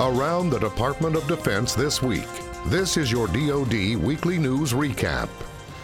Around the Department of Defense this week. This is your DoD Weekly News Recap.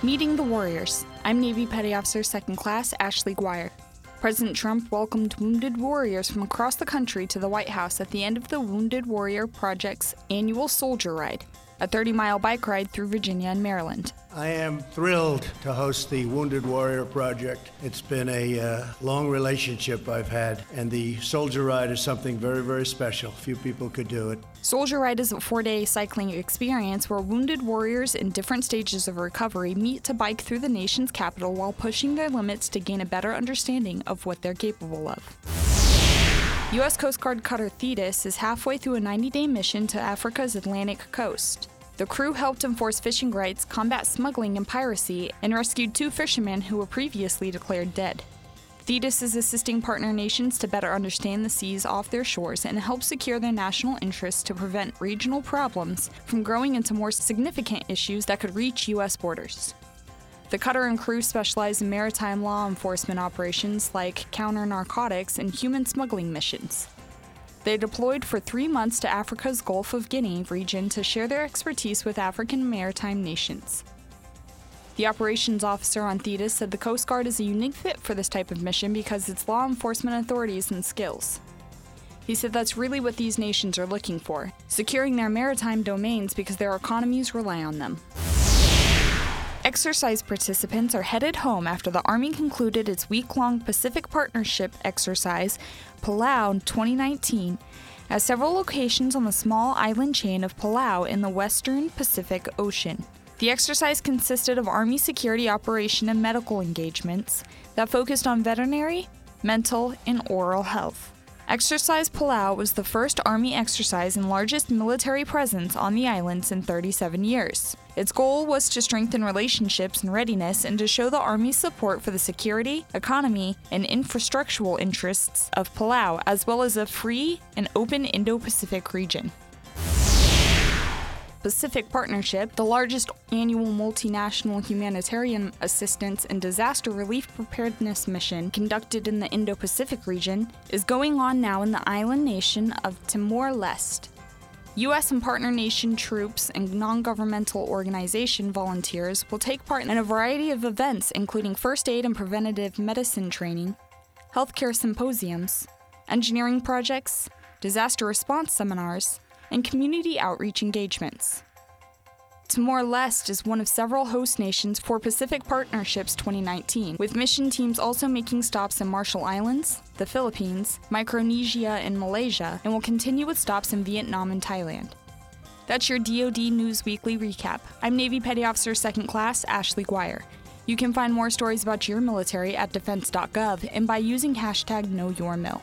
Meeting the Warriors. I'm Navy Petty Officer Second Class Ashley Guire. President Trump welcomed wounded warriors from across the country to the White House at the end of the Wounded Warrior Project's annual Soldier Ride, a 30 mile bike ride through Virginia and Maryland. I am thrilled to host the Wounded Warrior Project. It's been a uh, long relationship I've had, and the Soldier Ride is something very, very special. Few people could do it. Soldier Ride is a four day cycling experience where wounded warriors in different stages of recovery meet to bike through the nation's capital while pushing their limits to gain a better understanding of what they're capable of. U.S. Coast Guard cutter Thetis is halfway through a 90 day mission to Africa's Atlantic coast. The crew helped enforce fishing rights, combat smuggling and piracy, and rescued two fishermen who were previously declared dead. Thetis is assisting partner nations to better understand the seas off their shores and help secure their national interests to prevent regional problems from growing into more significant issues that could reach U.S. borders. The cutter and crew specialize in maritime law enforcement operations like counter narcotics and human smuggling missions. They deployed for three months to Africa's Gulf of Guinea region to share their expertise with African maritime nations. The operations officer on Thetis said the Coast Guard is a unique fit for this type of mission because its law enforcement authorities and skills. He said that's really what these nations are looking for securing their maritime domains because their economies rely on them. Exercise participants are headed home after the Army concluded its week long Pacific Partnership exercise, Palau 2019, at several locations on the small island chain of Palau in the western Pacific Ocean. The exercise consisted of Army security operation and medical engagements that focused on veterinary, mental, and oral health. Exercise Palau was the first Army exercise and largest military presence on the islands in 37 years. Its goal was to strengthen relationships and readiness and to show the Army's support for the security, economy, and infrastructural interests of Palau, as well as a free and open Indo Pacific region. Pacific Partnership, the largest annual multinational humanitarian assistance and disaster relief preparedness mission conducted in the Indo Pacific region, is going on now in the island nation of Timor Leste. U.S. and partner nation troops and non governmental organization volunteers will take part in a variety of events, including first aid and preventative medicine training, healthcare symposiums, engineering projects, disaster response seminars, and community outreach engagements. Timor Leste is one of several host nations for Pacific Partnerships 2019, with mission teams also making stops in Marshall Islands, the Philippines, Micronesia, and Malaysia, and will continue with stops in Vietnam and Thailand. That's your DoD News Weekly recap. I'm Navy Petty Officer Second Class Ashley Guire. You can find more stories about your military at defense.gov and by using hashtag KnowYourMil.